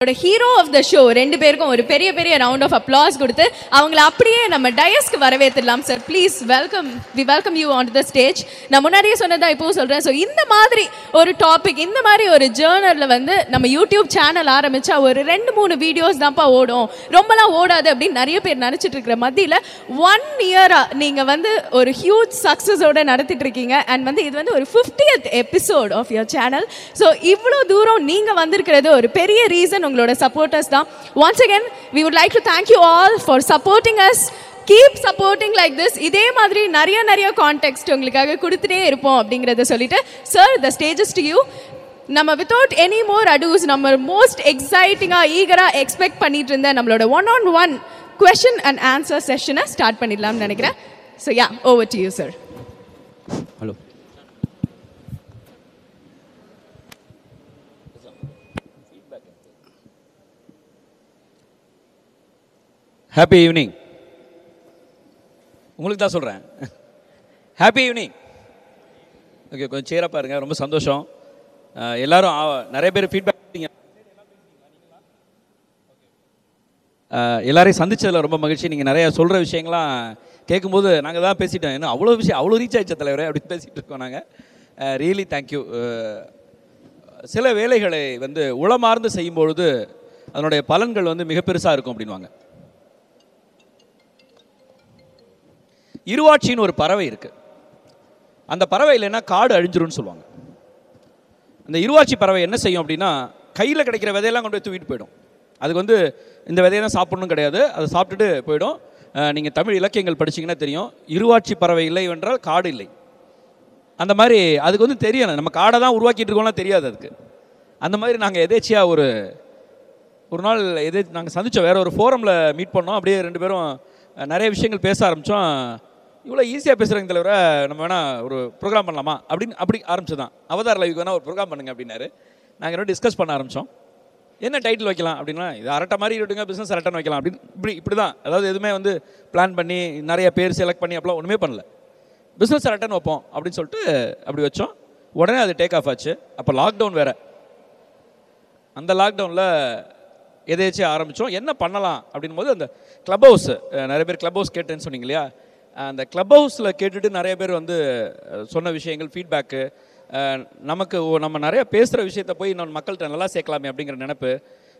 Hero of the show ரெண்டு பேருக்கும் ஒரு பெரிய பெரிய ரவுண்ட் ஆஃப் அப்ளாஸ் கொடுத்து அவங்கள அப்படியே நம்ம டயஸ்க்கு வரவேற்றிடலாம் sir please welcome we welcome you on the stage நான் முன்னாடியே சொன்னதா இப்போவும் சொல்கிறேன் ஸோ இந்த மாதிரி ஒரு டாபிக் இந்த மாதிரி ஒரு ஜேர்னலில் வந்து நம்ம யூடியூப் சேனல் ஆரம்பிச்சா ஒரு ரெண்டு மூணு வீடியோஸ் தான்ப்பா ஓடும். ரொம்பலாம் ஓடாது அப்படின்னு நிறைய பேர் நினச்சிட்டு இருக்கிற மத்தியில் ஒன் இயராக நீங்கள் வந்து ஒரு ஹியூஜ் சக்ஸஸோட நடத்திட்டு இருக்கீங்க. அண்ட் வந்து இது வந்து ஒரு fiftieth episode of your channel so இவ்வளோ தூரம் நீங்கள் வந்திருக்கிறது ஒரு பெரிய ரீசன் உங்களோட சப்போர்ட்டர்ஸ் தான். Once again we would like to thank you all for supporting us keep supporting like this இதே மாதிரி நிறைய நிறைய கான்டெக்ட் உங்களுக்காக கொடுத்துட்டே இருப்போம் அப்படிங்கிறத சொல்லிட்டு sir the stages to you நம்ம வித்தவுட் எனி மோர் அடூஸ் நம்ம மோஸ்ட் எக்ஸைட்டிங்காக ஈகராக எக்ஸ்பெக்ட் பண்ணிட்டு இருந்த நம்மளோட one on one question and answer செஷனை start பண்ணிடலாம்னு நினைக்கிறேன். So yeah over to you sir happy evening உங்களுக்கு தான் சொல்கிறேன் ஹாப்பி ஈவினிங் ஓகே கொஞ்சம் சேராக பாருங்க ரொம்ப சந்தோஷம். எல்லாரும் நிறைய பேர் ஃபீட்பேக் எல்லாரையும் சந்திச்சதில் ரொம்ப மகிழ்ச்சி. நீங்கள் நிறையா சொல்கிற விஷயங்கள்லாம் கேட்கும்போது நாங்கள் தான் பேசிட்டோம். என்ன அவ்வளோ விஷயம் அவ்வளோ ரீச் ஆயிடுச்ச தலைவரே அப்படின்னு பேசிகிட்டு இருக்கோம் நாங்கள் ரியலி தேங்க்யூ சில வேலைகளை வந்து உளமார்ந்து செய்யும்பொழுது அதனுடைய பலன்கள் வந்து மிக பெருசாக இருக்கும் அப்படின்வாங்க இருவாட்சின்னு ஒரு பறவை இருக்குது அந்த பறவை இல்லைன்னா காடு அழிஞ்சிரும்னு சொல்லுவாங்க. அந்த இருவாட்சி பறவை என்ன செய்யும் அப்படின்னா கையில் கிடைக்கிற விதையெல்லாம் கொண்டு போய் தூக்கிட்டு போயிடும். அதுக்கு வந்து இந்த விதையை தான் சாப்பிடணும் கிடையாது. அதை சாப்பிட்டுட்டு போயிடும். நீங்கள் தமிழ் இலக்கியங்கள் படிச்சீங்கன்னா தெரியும். இருவாட்சி பறவை இல்லை என்றால் காடு இல்லை. அந்த மாதிரி அதுக்கு வந்து தெரியலை நம்ம காடை தான் உருவாக்கிட்டு இருக்கோம்லாம் தெரியாது அதுக்கு. அந்த மாதிரி நாங்கள் எதேச்சியாக ஒரு ஒரு நாள் எதே நாங்கள் சந்தித்தோம் வேறு ஒரு ஃபோரமில் மீட் பண்ணோம். அப்படியே ரெண்டு பேரும் நிறைய விஷயங்கள் பேச ஆரம்பித்தோம் இவ்வளோ ஈஸியாக பேசுகிறாங்க தலைவர நம்ம வேணால் ஒரு ப்ரோக்ராம் பண்ணலாமா? அப்படின்னு அப்படி ஆரம்பிச்சதான். அவதார் லைவுக்கு வேணால் ஒரு ப்ரோக்ராம் பண்ணுங்க அப்படின்னாரு. நாங்கள் ரெண்டும் டிஸ்கஸ் பண்ண ஆரம்பித்தோம் என்ன டைட்டில் வைக்கலாம் அப்படின்னா இது அரட்டை மாதிரி இருக்கட்டுங்க பிஸ்னஸ் அரட்டன் வைக்கலாம் அப்படின்னு இப்படி இப்படி தான் அதாவது எதுவுமே வந்து பிளான் பண்ணி நிறைய பேர் செலக்ட் பண்ணி அப்பலாம் ஒன்றுமே பண்ணல. பிஸ்னஸ் அரட்டன் வைப்போம் அப்படின்னு சொல்லிட்டு அப்படி வச்சோம். உடனே அது டேக் ஆஃப் ஆச்சு. அப்போ லாக்டவுன் வேறு. அந்த லாக்டவுனில் எதேச்சும் ஆரம்பித்தோம் என்ன பண்ணலாம் அப்படின் போது அந்த க்ளப் ஹவுஸ் நிறைய பேர் க்ளப் ஹவுஸ் கேட்டேன்னு சொன்னீங்க இல்லையா? அந்த க்ளப் ஹவுஸில் கேட்டுட்டு நிறைய பேர் வந்து சொன்ன விஷயங்கள் ஃபீட்பேக்கு நமக்கு நம்ம நிறைய பேசுகிற விஷயத்த போய் இன்னொரு மக்கள்கிட்ட நல்லா சேர்க்கலாமே அப்படிங்கிற நினப்பு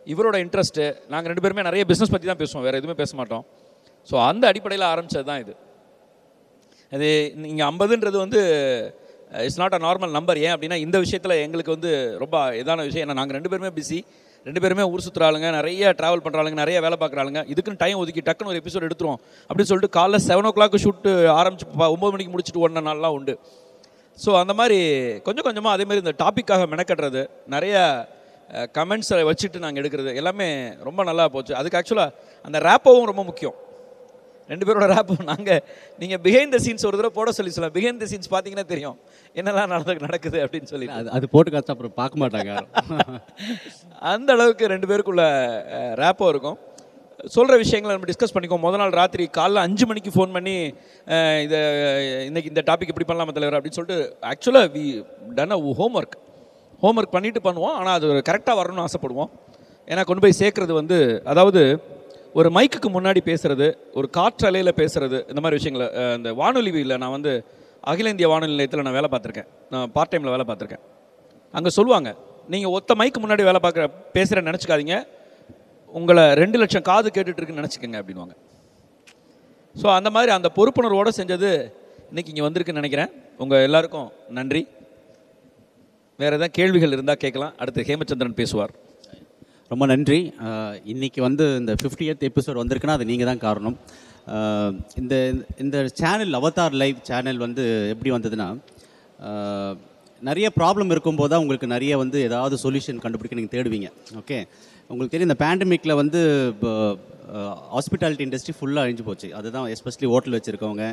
இவரோட இன்ட்ரெஸ்ட்டு நாங்கள் ரெண்டு பேருமே நிறைய பிஸ்னஸ் பற்றி தான் பேசுவோம் வேறு எதுவுமே பேச மாட்டோம். ஸோ அந்த அடிப்படையில் ஆரம்பித்தது தான் இது. அது இங்கே ஐம்பதுன்றது வந்து it's not a normal number ஏன் அப்படின்னா இந்த விஷயத்தில் எங்களுக்கு வந்து ரொம்ப இதான விஷயம். ஏன்னா நாங்கள் ரெண்டு பேருமே பிஸி ரெண்டு பேருமே ஊர் சுற்றுற ஆளுங்க நிறைய ட்ராவல் பண்ணுற ஆளுங்க நிறைய வேலை பார்க்குற ஆளுங்க இதுக்குன்னு டைம் ஒதுக்கி டக்குன்னு ஒரு எபிசோட் எடுத்துருவோம். அப்படின்னு சொல்லிட்டு காலைல செவன் ஓ கிளாக் ஷூட்டு ஆரம்பிச்சு ஒம்பது மணிக்கு முடிச்சுட்டு ஒன்ற நாள்லாம் உண்டு. ஸோ அந்த மாதிரி கொஞ்சம் கொஞ்சமாக அதே மாதிரி இந்த டாப்பிக்காக மெனக்கட்டுறது நிறைய கமெண்ட்ஸை வச்சுட்டு நாங்கள் எடுக்கிறது எல்லாமே ரொம்ப நல்லா போச்சு. அதுக்கு ஆக்சுவலாக அந்த ரேப்போவும் ரொம்ப முக்கியம். ரெண்டு பேரோட ரேப்பும் நாங்கள் நீங்கள் பிஹைண்ட் த சீன்ஸ் ஒரு தடவை போட சொல்லி சொல்லலாம் பிஹைண்ட் த சீன்ஸ் பார்த்தீங்கன்னா தெரியும். என்னெல்லாம் நடந்து நடக்குது அப்படின்னு சொல்லி அது அது போட்டு காசு அப்புறம் பார்க்க மாட்டாங்க. அந்த அளவுக்கு ரெண்டு பேருக்குள்ள ரேப்போ இருக்கும். சொல்கிற விஷயங்களை நம்ம டிஸ்கஸ் பண்ணிக்குவோம். முத நாள் ராத்திரி காலைல அஞ்சு மணிக்கு ஃபோன் பண்ணி இதை இன்னைக்கு இந்த டாபிக் இப்படி பண்ணலாமா தலைவர் அப்படின்னு சொல்லிட்டு ஆக்சுவலாக we done a homework homework பண்ணிட்டு பண்ணுவோம். ஆனால் அது கரெக்டாக வரணும்னு ஆசைப்படுவோம். ஏன்னா கொண்டு போய் சேர்க்குறது வந்து அதாவது ஒரு மைக்குக்கு முன்னாடி பேசுறது ஒரு காற்றலையில் பேசுறது இந்த மாதிரி விஷயங்களை இந்த வானொலியில் நான் வந்து அகில இந்திய வானொலி நிலையத்தில் நான் வேலை பார்த்துருக்கேன். நான் பார்ட் டைமில் வேலை பார்த்துருக்கேன். அங்கே சொல்லுவாங்க நீங்கள் ஒத்த மைக்கு முன்னாடி வேலை பார்க்குற பேசுகிற நினச்சிக்காதீங்க. உங்களை ரெண்டு லட்சம் காது கேட்டுட்ருக்குன்னு நினச்சிக்கோங்க அப்படின்வாங்க ஸோ அந்த மாதிரி அந்த பொறுப்புணர்வோடு செஞ்சது இன்றைக்கி இங்கே வந்திருக்குன்னு நினைக்கிறேன். உங்கள் எல்லாருக்கும் நன்றி. வேறு ஏதாவது கேள்விகள் இருந்தால் கேட்கலாம். அடுத்து ஹேமச்சந்திரன் பேசுவார். ரொம்ப நன்றி. இன்றைக்கி வந்து இந்த 50th எபிசோட் வந்திருக்குன்னா அது நீங்கள் தான் காரணம். இந்த இந்த சேனல் அவதார் லைவ் சேனல் வந்து எப்படி வந்ததுன்னா நிறைய ப்ராப்ளம் இருக்கும்போது தான் உங்களுக்கு நிறைய வந்து ஏதாவது சொல்யூஷன் கண்டுபிடிக்க நீங்கள் தேடுவீங்க. ஓகே உங்களுக்கு தெரியும் இந்த பேண்டமிக்கில் வந்து ஹாஸ்பிட்டாலிட்டி இண்டஸ்ட்ரி ஃபுல்லாக அழிஞ்சு போச்சு. அதுதான் எஸ்பெஷலி ஹோட்டல் வச்சுருக்கவங்க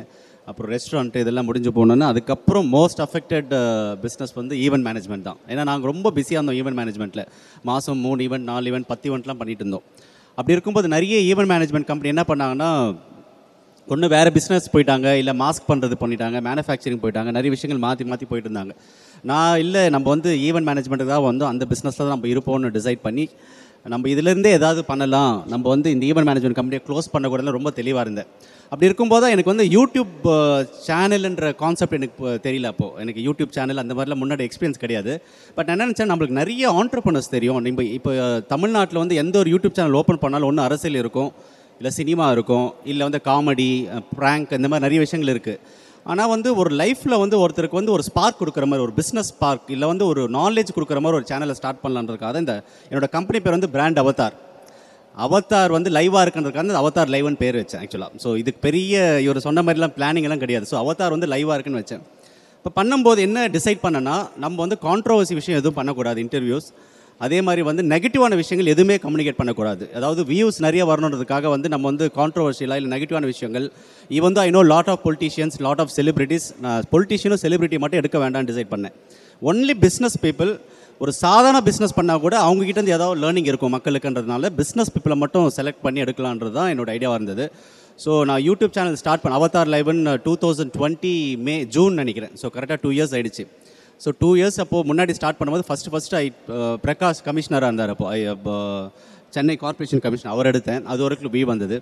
அப்புறம் ரெஸ்டாரண்ட் இதெல்லாம் முடிஞ்சு போனோன்னா அதுக்கப்புறம் மோஸ்ட் அஃபெக்டட் பிஸ்னஸ் வந்து ஈவெண்ட் மேனேஜ்மெண்ட் தான். ஏன்னா நாங்கள் ரொம்ப பிஸியாக இருந்தோம் ஈவென்ட் மேனேஜ்மெண்ட்டில் மாதம் மூணு ஈவெண்ட் நாலு ஈவெண்ட் பத்து ஈவெண்ட்லாம் பண்ணிட்டு இருந்தோம். அப்படி இருக்கும்போது நிறைய ஈவெண்ட் மேனேஜ்மெண்ட் கம்பெனி என்ன பண்ணாங்கன்னா ஒன்று வேறு பிஸ்னஸ் போயிட்டாங்க இல்லை மாஸ்க் பண்ணுறது பண்ணிட்டாங்க மேனுஃபேக்சரிங் போயிட்டாங்க நிறைய விஷயங்கள் மாற்றி மாற்றி போயிட்டு இருந்தாங்க நான் இல்லை நம்ம வந்து ஈவென்ட் மேனேஜ்மெண்ட்டுக்கு தான் வந்து அந்த பிஸ்னஸில் தான் நம்ம இருப்போம்னு டிசைட் பண்ணி நம்ம இதுலேருந்தே ஏதாவது பண்ணலாம். நம்ம வந்து இந்த ஈவெண்ட் மேனேஜ்மெண்ட் கம்பெனியை க்ளோஸ் பண்ணக்கூடாதுன்னு ரொம்ப தெளிவாக இருந்தேன். அப்படி இருக்கும்போது தான் எனக்கு வந்து யூடியூப் சேனல்ன்ற கான்செப்ட் எனக்கு தெரியல அப்போது எனக்கு யூடியூப் சேனல் அந்த மாதிரிலாம் முன்னாடி எக்ஸ்பீரியன்ஸ் கிடையாது. பட் என்ன நினச்சா நம்மளுக்கு நிறைய ஆண்டர்பனர்ஸ் தெரியும். நம்ம இப்போ தமிழ்நாட்டில் வந்து எந்த ஒரு யூடியூப் சேனல் ஓப்பன் பண்ணாலும் ஒன்று அரசியல் இருக்கும். இல்லை சினிமா இருக்கும் இல்லை வந்து காமெடி ப்ராங்க் இந்த மாதிரி நிறைய விஷயங்கள் இருக்குது ஆனால் வந்து ஒரு லைஃப்பில் வந்து ஒருத்தருக்கு வந்து ஒரு ஸ்பார்க் கொடுக்குற மாதிரி ஒரு பிஸ்னஸ் ஸ்பார்க் இல்லை வந்து ஒரு நாலேஜ் கொடுக்குற மாதிரி ஒரு சேனலை ஸ்டார்ட் பண்ணலான்றதுக்காக இந்த என்னோடய கம்பெனி பேர் வந்து பிராண்ட் அவதார் அவதார் வந்து லைவாக இருக்குன்றதுக்காக அந்த அவதார் லைவ்னு பேர் வச்சேன் ஆக்சுவலாக ஸோ இதுக்கு பெரிய இவர் சொன்ன மாதிரிலாம் பிளானிங் எல்லாம் கிடையாது. ஸோ அவதார் வந்து லைவாக இருக்குன்னு வச்சேன். இப்போ பண்ணும்போது என்ன டிசைட் பண்ணனா நம்ம வந்து கான்ட்ரவர்சி விஷயம் எதுவும் பண்ணக்கூடாது இன்டர்வியூஸ் அதே மாதிரி வந்து நெகட்டிவான விஷயங்கள் எதுவுமே கம்யூனிகேட் பண்ணக்கூடாது. அதாவது வியூஸ் நிறைய வரணுன்றதுக்காக வந்து நம்ம வந்து கான்ட்ரவர்ஷியலாக இல்லை நெகட்டிவான விஷயங்கள் ஈவன் தான் I know lot of politicians lot of celebrities நான் பொலிட்டீஷியனும் செலிபிரிட்டி மட்டும் எடுக்க வேண்டாம்னு டிசைட் பண்ணேன். ஒன்லி பிஸ்னஸ் பீப்புள் ஒரு சாதாரண பிஸ்னஸ் பண்ணால் கூட அவங்ககிட்ட இருந்து ஏதாவது லேர்னிங் இருக்கும் மக்களுக்குன்றதுனால பிஸ்னஸ் பீப்புளை மட்டும் செலக்ட் பண்ணி எடுக்கலான்றது தான் என்னோட ஐடியாவாக இருந்தது. ஸோ நான் யூடியூப் சேனல் ஸ்டார்ட் பண்ண அவதார் லைவன் two thousand twenty May June நினைக்கிறேன். ஸோ கரெக்டாக டூ இயர்ஸ் ஆயிடுச்சு. ஸோ டூ இயர்ஸ் அப்போது முன்னாடி ஸ்டார்ட் பண்ணும்போது ஃபஸ்ட்டு ஃபஸ்ட்டு ஐ பிரகாஷ் கமிஷனராக இருந்தார் அப்போ. ஐ சென்னை கார்பரேஷன் கமிஷனர் அவர் எடுத்தேன். அது வரைக்கும் பி வந்தது.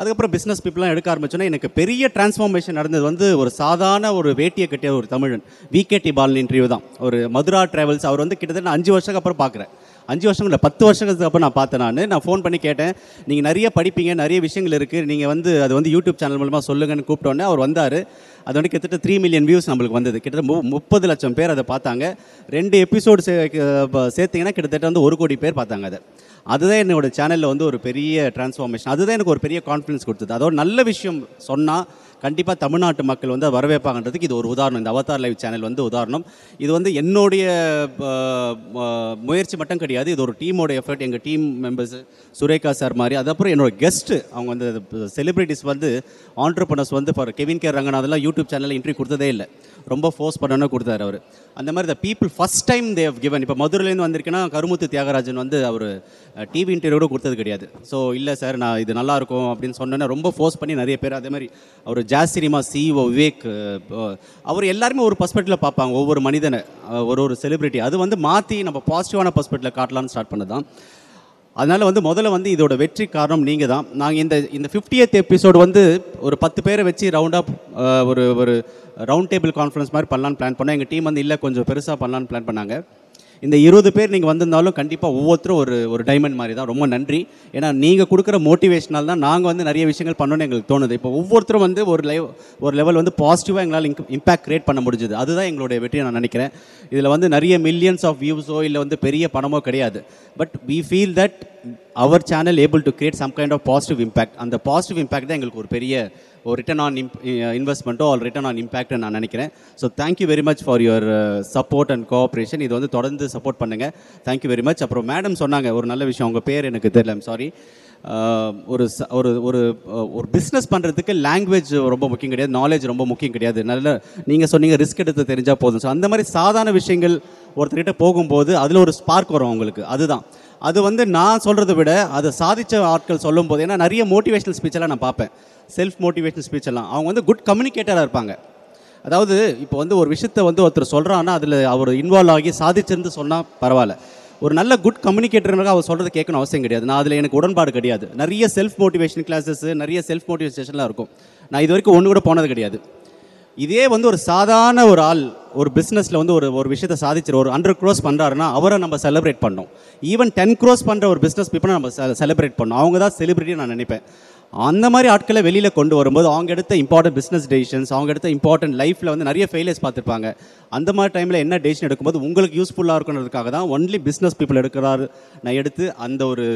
அதுக்கப்புறம் பிஸ்னஸ் பீப்புளாம் எடுக்க ஆரம்பிச்சோன்னா எனக்கு பெரிய டிரான்ஸ்ஃபார்மேஷன் நடந்தது வந்து ஒரு சாதாரண ஒரு வேட்டியை கட்டிய ஒரு தமிழன். விகேடி பாலன் இன்டர்வியூ தான். ஒரு மதுரா டிராவல்ஸ் அவர் வந்து கிட்டத்தட்ட நான் அஞ்சு வருஷத்துக்கு அப்புறம் பார்க்குறேன். அஞ்சு வருஷம் இல்லை பத்து வருஷத்துக்கு அப்புறம் நான் பார்த்தேன் நான். நான் ஃபோன் பண்ணி கேட்டேன். நீங்கள் நிறைய படிப்பீங்க நிறைய விஷயங்கள் இருக்குது நீங்கள் வந்து அது வந்து யூடியூப் சேனல் மூலமாக சொல்லுங்கன்னு கூப்பிட்டோன்னே அவர் வந்தார். அது வந்து கிட்டத்தட்ட த்ரீ மில்லியன் வியூஸ் நம்மளுக்கு வந்தது. கிட்டத்தட்ட மு முப்பது லட்சம் பேர் அதை பார்த்தாங்க. ரெண்டு எபிசோடு சே சேர்த்திங்கன்னா கிட்டத்தட்ட வந்து ஒரு கோடி பேர் பார்த்தாங்க அதை. அதுதான் என்னோட சேனலில் வந்து ஒரு பெரிய டிரான்ஸ்ஃபார்மேஷன் அதுதான் எனக்கு ஒரு பெரிய கான்ஃபிடன்ஸ் கொடுத்தது. அதோட நல்ல விஷயம் சொன்னால் கண்டிப்பாக தமிழ்நாட்டு மக்கள் வந்து வரவேற்பாங்கன்றதுக்கு இது ஒரு உதாரணம். இந்த அவதார் லைவ் சேனல் வந்து உதாரணம். இது வந்து என்னுடைய முயற்சி மட்டும் கிடையாது. இது ஒரு டீமோட எஃபர்ட் எங்கள் டீம் மெம்பர்ஸ் சுரேகா சார் மாதிரி. அதுக்கப்புறம் என்னோட கெஸ்ட்டு அவங்க வந்து செலிபிரிட்டிஸ் வந்து ஆண்டர்பனர்ஸ் வந்து ஃபார் கெவின் கே ரங்கநாதெல்லாம் யூடியூப் சேனலில் இன்டர்வியூ கொடுத்ததே இல்லை. ரொம்ப ஃபோர்ஸ் பண்ணணும் கொடுத்தாரு அவர். அந்த மாதிரி the people first time they've given இப்போ மதுரையிலேருந்து வந்திருக்கேன்னா கருமுத்து தியாகராஜன் வந்து அவர் டிவி இன்டர்வியூ கூட கொடுத்தது கிடையாது. ஸோ இல்லை சார் நான் இது நல்லாயிருக்கும் அப்படின்னு சொன்னேன்னா ரொம்ப ஃபோர்ஸ் பண்ணி நிறைய பேர் அதே மாதிரி அவர் ஜாஸ் சினிமா சிஇஓ விவேக் அவர் எல்லாருமே ஒரு பர்ஸ்பெக்டில் பார்ப்பாங்க. ஒவ்வொரு மனிதனை ஒரு ஒரு செலிபிரிட்டி அது வந்து மாற்றி நம்ம பாசிட்டிவான பர்ஸ்பெக்டில் காட்டலாம்னு ஸ்டார்ட் பண்ணது தான் அதனால் வந்து முதல்ல வந்து இதோட வெற்றி காரணம் நீங்கள் தான் நாங்கள் இந்த இந்த ஃபிஃப்டியத் எபிசோடு வந்து ஒரு பத்து பேரை வச்சு ரவுண்டாக ஒரு ஒரு ரவுண்ட் டேபிள் கான்ஃபரன்ஸ் மாதிரி பண்ணலான்னு பிளான் பண்ணோம் எங்கள் டீம் வந்து இல்லை கொஞ்சம் பெருசாக பண்ணலான்னு பிளான் பண்ணாங்க. இந்த இருபது பேர் நீங்கள் வந்திருந்தாலும் கண்டிப்பாக ஒவ்வொருத்தரும் ஒரு ஒரு டைமண்ட் மாதிரி தான் ரொம்ப நன்றி. ஏன்னா நீங்கள் கொடுக்குற மோட்டிவேஷனால் தான் நாங்கள் வந்து நிறைய விஷயங்கள் பண்ணணும்னு எங்களுக்கு தோணுது. இப்போ ஒவ்வொருத்தரும் வந்து ஒரு லைவ் ஒரு லெவல் வந்து பாசிட்டிவாக எங்களால் இம்பாக்ட் கிரியேட் பண்ண முடிஞ்சுது. அதுதான் எங்களுடைய வெற்றியை நான் நினைக்கிறேன். இதில் வந்து நிறைய மில்லியன்ஸ் ஆஃப் வியூஸோ இல்லை வந்து பெரிய பணமோ கிடையாது. But we feel that our channel able to create some kind of positive impact அந்த பாசிட்டிவ் இம்பாக்ட் தான் எங்களுக்கு ஒரு பெரிய ஒரு ரிட்டர்ன் ஆன் இன்வெஸ்ட்மெண்ட்டோ ஆல் ரிட்டர்ன் ஆன் இம்பாக்ட் நான் நினைக்கிறேன். So thank you very much for your support and cooperation இது வந்து தொடர்ந்து சப்போர்ட் பண்ணுங்கள் தேங்க்யூ வெரி மச் அப்புறம் மேடம் சொன்னாங்க ஒரு நல்ல விஷயம் உங்கள் பேர் எனக்கு தெரியல சாரி ஒரு ச- ஒரு ஒரு ஒரு பிஸ்னஸ் பண்ணுறதுக்கு லாங்குவேஜ் ரொம்ப முக்கியம் கிடையாது நாலேஜ் ரொம்ப முக்கியம் கிடையாது. நல்ல நீங்கள் சொன்னீங்க ரிஸ்க் எடுத்து தெரிஞ்சால் போதும். ஸோ அந்த மாதிரி சாதாரண விஷயங்கள் ஒருத்தர்கிட்ட போகும்போது அதில் ஒரு ஸ்பார்க் வரும் உங்களுக்கு. அதுதான். அது வந்து நான் சொல்கிறத விட அதை சாதித்த ஆட்கள் சொல்லும் போது ஏன்னா நிறைய மோட்டிவேஷனல் ஸ்பீச்செல்லாம் நான் பார்ப்பேன். செல்ஃப் மோட்டிவேஷனல் ஸ்பீச்செல்லாம் அவங்க வந்து குட் கம்யூனிகேட்டராக இருப்பாங்க. அதாவது இப்போ வந்து ஒரு விஷயத்தை வந்து ஒருத்தர் சொல்கிறான்னா அதில் அவர் இன்வால்வ் ஆகி சாதிச்சிருந்து சொன்னால் பரவாயில்ல. ஒரு நல்ல குட் கம்யூனிகேட்டர்னாக அவர் சொல்கிறது கேட்கணும் அவசியம் கிடையாது. நான் அதில் எனக்கு உடன்பாடு கிடையாது. நிறைய செல்ஃப் மோட்டிவேஷன் கிளாஸஸ் நிறைய செல்ஃப் மோட்டிவேஷன்லாம் இருக்கும். நான் இது வரைக்கும் ஒன்று கூட போனது கிடையாது. இதே வந்து ஒரு சாதாரண ஒரு ஆள் ஒரு பிஸ்னஸில் வந்து ஒரு ஒரு விஷயத்தை சாதிச்சிரு ஒரு ஹண்ட்ரட் க்ரோஸ் பண்ணுறாருன்னா அவரை நம்ம செலிப்ரேட் பண்ணோம். ஈவன் டென் க்ரோஸ் பண்ணுற ஒரு பிஸ்னஸ் பீப்பிளை நம்ம செலிப்ரேட் பண்ணோம். அவங்க தான் செலிபிரிட்டி நான் நினைப்பேன். அந்த மாதிரி ஆட்களை வெளியில் கொண்டு வரும்போது அவங்க எடுத்த இம்பார்ட்டன்ட் பிஸ்னஸ் டெசிஷன்ஸ் அவங்க எடுத்த இம்பார்ட்டன்ட் லைஃப்பில் வந்து நிறைய ஃபெயிலியர்ஸ் பார்த்துருப்பாங்க. அந்த மாதிரி டைமில் என்ன டெசிஷன் எடுக்கும்போது உங்களுக்கு யூஸ்ஃபுல்லாக இருக்கணுன்றதுக்காக தான் ஒன்லி பிஸ்னஸ் பீப்புள் எடுக்கிறாரு நான் எடுத்து அந்த ஒரு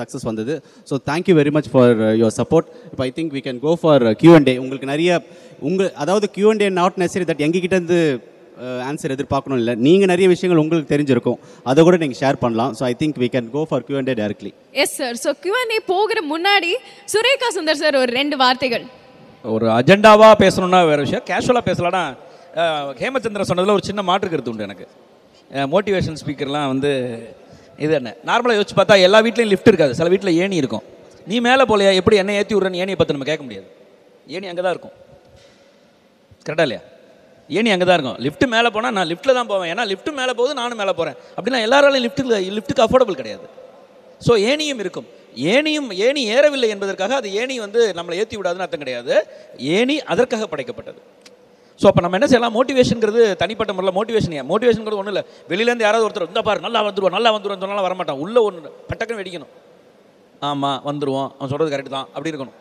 சக்ஸஸ் வந்தது. So thank you very much for your support இப்போ I think we can go for Q and A உங்களுக்கு நிறைய உங்கள் அதாவது Q and A not necessary that எங்ககிட்டேருந்து answer எதிர்பார்க்கணும் இல்லை. நீங்கள் நிறைய விஷயங்கள் உங்களுக்கு தெரிஞ்சிருக்கும். அதை கூட நீங்கள் ஷேர் பண்ணலாம். So I think we can go for Q and directly yes sir so Q and A போகிற முன்னாடி சுரேகா சுந்தர் சார் ஒரு ரெண்டு வார்த்தைகள். ஒரு அஜெண்டாவாக பேசணும்னா வேறு விஷயம். கேஷுவலாக பேசலாம்னா ஹேமச்சந்திரன் சொன்னதில் ஒரு சின்ன மாற்று கருத்து உண்டு எனக்கு. மோட்டிவேஷன் ஸ்பீக்கர்லாம் வந்து இது என்ன? நார்மலாக யோசிச்சு பார்த்தா எல்லா வீட்லேயும் லிஃப்ட் இருக்காது. சில வீட்டில் ஏணி இருக்கும். நீ மேலே போலையா? எப்படி என்ன ஏற்றி விட்றேன்னு ஏணியை பார்த்து நம்ம கேட்க முடியாது. ஏணி அங்கே தான் இருக்கும் கரெக்டா இல்லையா? ஏணி அங்கே தான் இருக்கும் லிஃப்ட் மேலே போனால் நான் லிஃப்ட்டில் தான் போவேன். ஏன்னா லிஃப்ட் மேலே போகுது நானும் மேலே போகிறேன் அப்படின்னா எல்லாராலையும் லிஃப்ட்டுக்கு லிஃப்ட்டுக்கு அஃபோர்டபுள் கிடையாது. ஸோ ஏணியும் இருக்கும். ஏணியும் ஏணி ஏறவில்லை என்பதற்காக அது ஏணி வந்து நம்மளை ஏற்றி விடாதுன்னு அர்த்தம் கிடையாது. ஏணி அதற்காக படைக்கப்பட்டது. ஸோ அப்போ நம்ம என்ன செய்யலாம்? மோட்டிவேஷனுங்கிறது தனிப்பட்ட முறையில் மோட்டிவேஷன் மோட்டிவேஷனுங்கிறது ஒன்றும் இல்லை. வெளியிலேருந்து யாராவது ஒருத்தர் இந்த பாரு நல்லா வந்துடுவோம் நல்லா வந்துடுவோம் சொன்னாலும் வரமாட்டான் உள்ள ஒன்று பட்டக்குன்னு வெடிக்கணும். ஆமாம் வந்துடுவோம் அவன் சொல்கிறது கரெக்டு தான். அப்படி இருக்கணும்.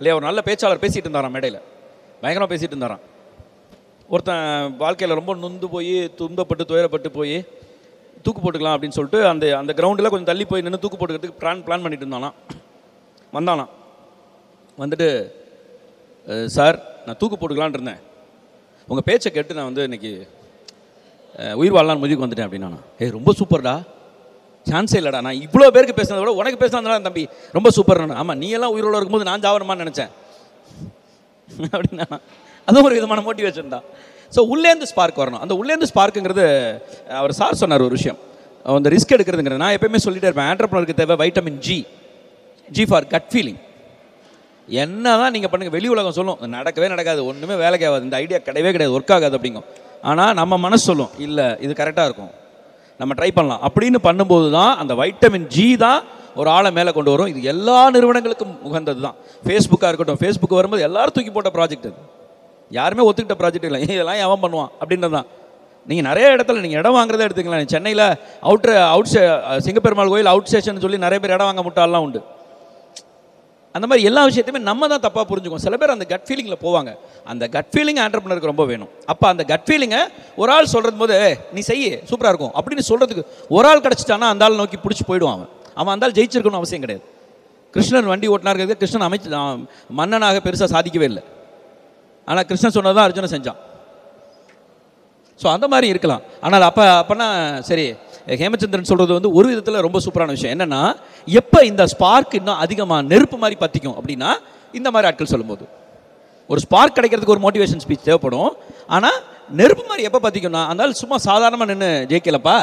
இல்லையா? ஒரு நல்ல பேச்சாளர் பேசிகிட்டு இருந்தாரான் மேடையில். பயங்கரமாக பேசிகிட்டு இருந்தாரான் ஒருத்தன் வாழ்க்கையில் ரொம்ப நொந்து போய் துன்பப்பட்டு துயரப்பட்டு போய் தூக்கு போட்டுக்கலாம் அப்படின்னு சொல்லிட்டு அந்த அந்த கிரவுண்டில் கொஞ்சம் தள்ளி போய் நின்று தூக்கு போட்டுக்கிறதுக்கு பிளான் பிளான் பண்ணிட்டு இருந்தானா வந்தானா வந்துட்டு சார் நான் தூக்கு போட்டுக்கலான் இருந்தேன். உங்கள் பேச்சை கேட்டு நான் வந்து இன்றைக்கி உயிர் வாழலாம் முடிவுக்கு வந்துட்டேன் அப்படின்னா ஏய் ரொம்ப சூப்பர்டா. சான்ஸே இல்லைடா. நான் இவ்வளோ பேருக்கு பேசுனதை விட உனக்கு பேசினா தம்பி ரொம்ப சூப்பர் ஆமாம் நீ எல்லாம் உயிரோடு இருக்கும்போது நான் ஜாவரமான்னு நினச்சேன். அப்படின்னா அதுவும் ஒரு விதமான மோட்டிவேஷன் தான். ஸோ உள்ளேந்து ஸ்பார்க் வரணும். அந்த உள்ளேந்து ஸ்பார்க்குங்கிறது அவர் சார் சொன்னார் ஒரு விஷயம். அந்த ரிஸ்க் எடுக்கிறதுங்கிறது நான் எப்பயுமே சொல்லிட்டே இருப்பேன். ஆண்டர்பனருக்கு தேவை vitamin G G for gut feeling என்ன தான் நீங்கள் பண்ணுங்கள் வெளி உலகம் சொல்லும் நடக்கவே நடக்காது ஒன்றுமே வேலைக்கு ஆகாது இந்த ஐடியா கிடையவே கிடையாது ஒர்க் ஆகாது அப்படிங்கும். ஆனால் நம்ம மனசு சொல்லும் இல்லை இது கரெக்டாக இருக்கும். நம்ம ட்ரை பண்ணலாம். அப்படின்னு பண்ணும்போது தான் அந்த வைட்டமின் ஜி தான் ஒரு ஆளை மேலே கொண்டு வரும். இது எல்லா நிறுவனங்களுக்கும் உகந்தது தான் ஃபேஸ்புக்காக இருக்கட்டும் ஃபேஸ்புக் வரும்போது எல்லாரும் தூக்கி போட்ட ப்ராஜெக்ட் அது. யாருமே ஒத்துக்கிட்ட ப்ராஜெக்ட் இல்லை. இதெல்லாம் எவன் பண்ணுவான்? அப்படின்றது தான். நீங்கள் நிறைய இடத்துல நீங்கள் இடம் வாங்குறதே எடுத்துக்கலாம் சென்னையில் அவுட்ரு அவுட் சிங்கப்பெருமாள் கோயில் அவுட் ஸ்டேஷன் சொல்லி நிறைய பேர் இடம் வாங்க முட்டாள்லாம் உண்டு. அந்த மாதிரி எல்லா விஷயத்தையுமே நம்ம தான் தப்பாக புரிஞ்சுக்குவோம். சில பேர் அந்த கட் ஃபீலிங்கில் போவாங்க. அந்த கட் ஃபீலிங் ஆண்டர்பனருக்கு ரொம்ப வேணும். அப்போ அந்த கட் ஃபீலிங்கை ஒரு ஆள் சொல்கிறது போது நீ செய்ய சூப்பராக இருக்கும். அப்படின்னு சொல்கிறதுக்கு ஒரு ஆள் கிடச்சிட்டானா அந்த ஆள் நோக்கி பிடிச்சி போயிடுவான் அவன். அவன் அந்த ஆள் ஜெயிச்சிருக்கணும் அவசியம் கிடையாது. கிருஷ்ணன் வண்டி ஓட்டினாருங்கிறது கிருஷ்ணன் அமைச்சு மன்னனாக பெருசாக சாதிக்கவே இல்லை. ஆனால் கிருஷ்ணன் சொன்னதான் அர்ஜுனன் செஞ்சான். ஸோ அந்த மாதிரி இருக்கலாம். ஆனால் அப்போ அப்போனா சரி ஹேமச்சந்திரன் சொல்கிறது வந்து ஒரு விதத்தில் ரொம்ப சூப்பரான விஷயம். என்னென்னா எப்போ இந்த ஸ்பார்க் இன்னும் அதிகமாக நெருப்பு மாதிரி பற்றிக்கும் அப்படின்னா இந்த மாதிரி ஆட்கள் சொல்லும்போது. ஒரு ஸ்பார்க் கிடைக்கிறதுக்கு ஒரு மோட்டிவேஷன் ஸ்பீச் தேவைப்படும். ஆனால் நெருப்பு மாதிரி எப்போ பற்றிக்கும்னா அந்த சும்மா சாதாரணமாக நின்று ஜெயிக்கலப்பா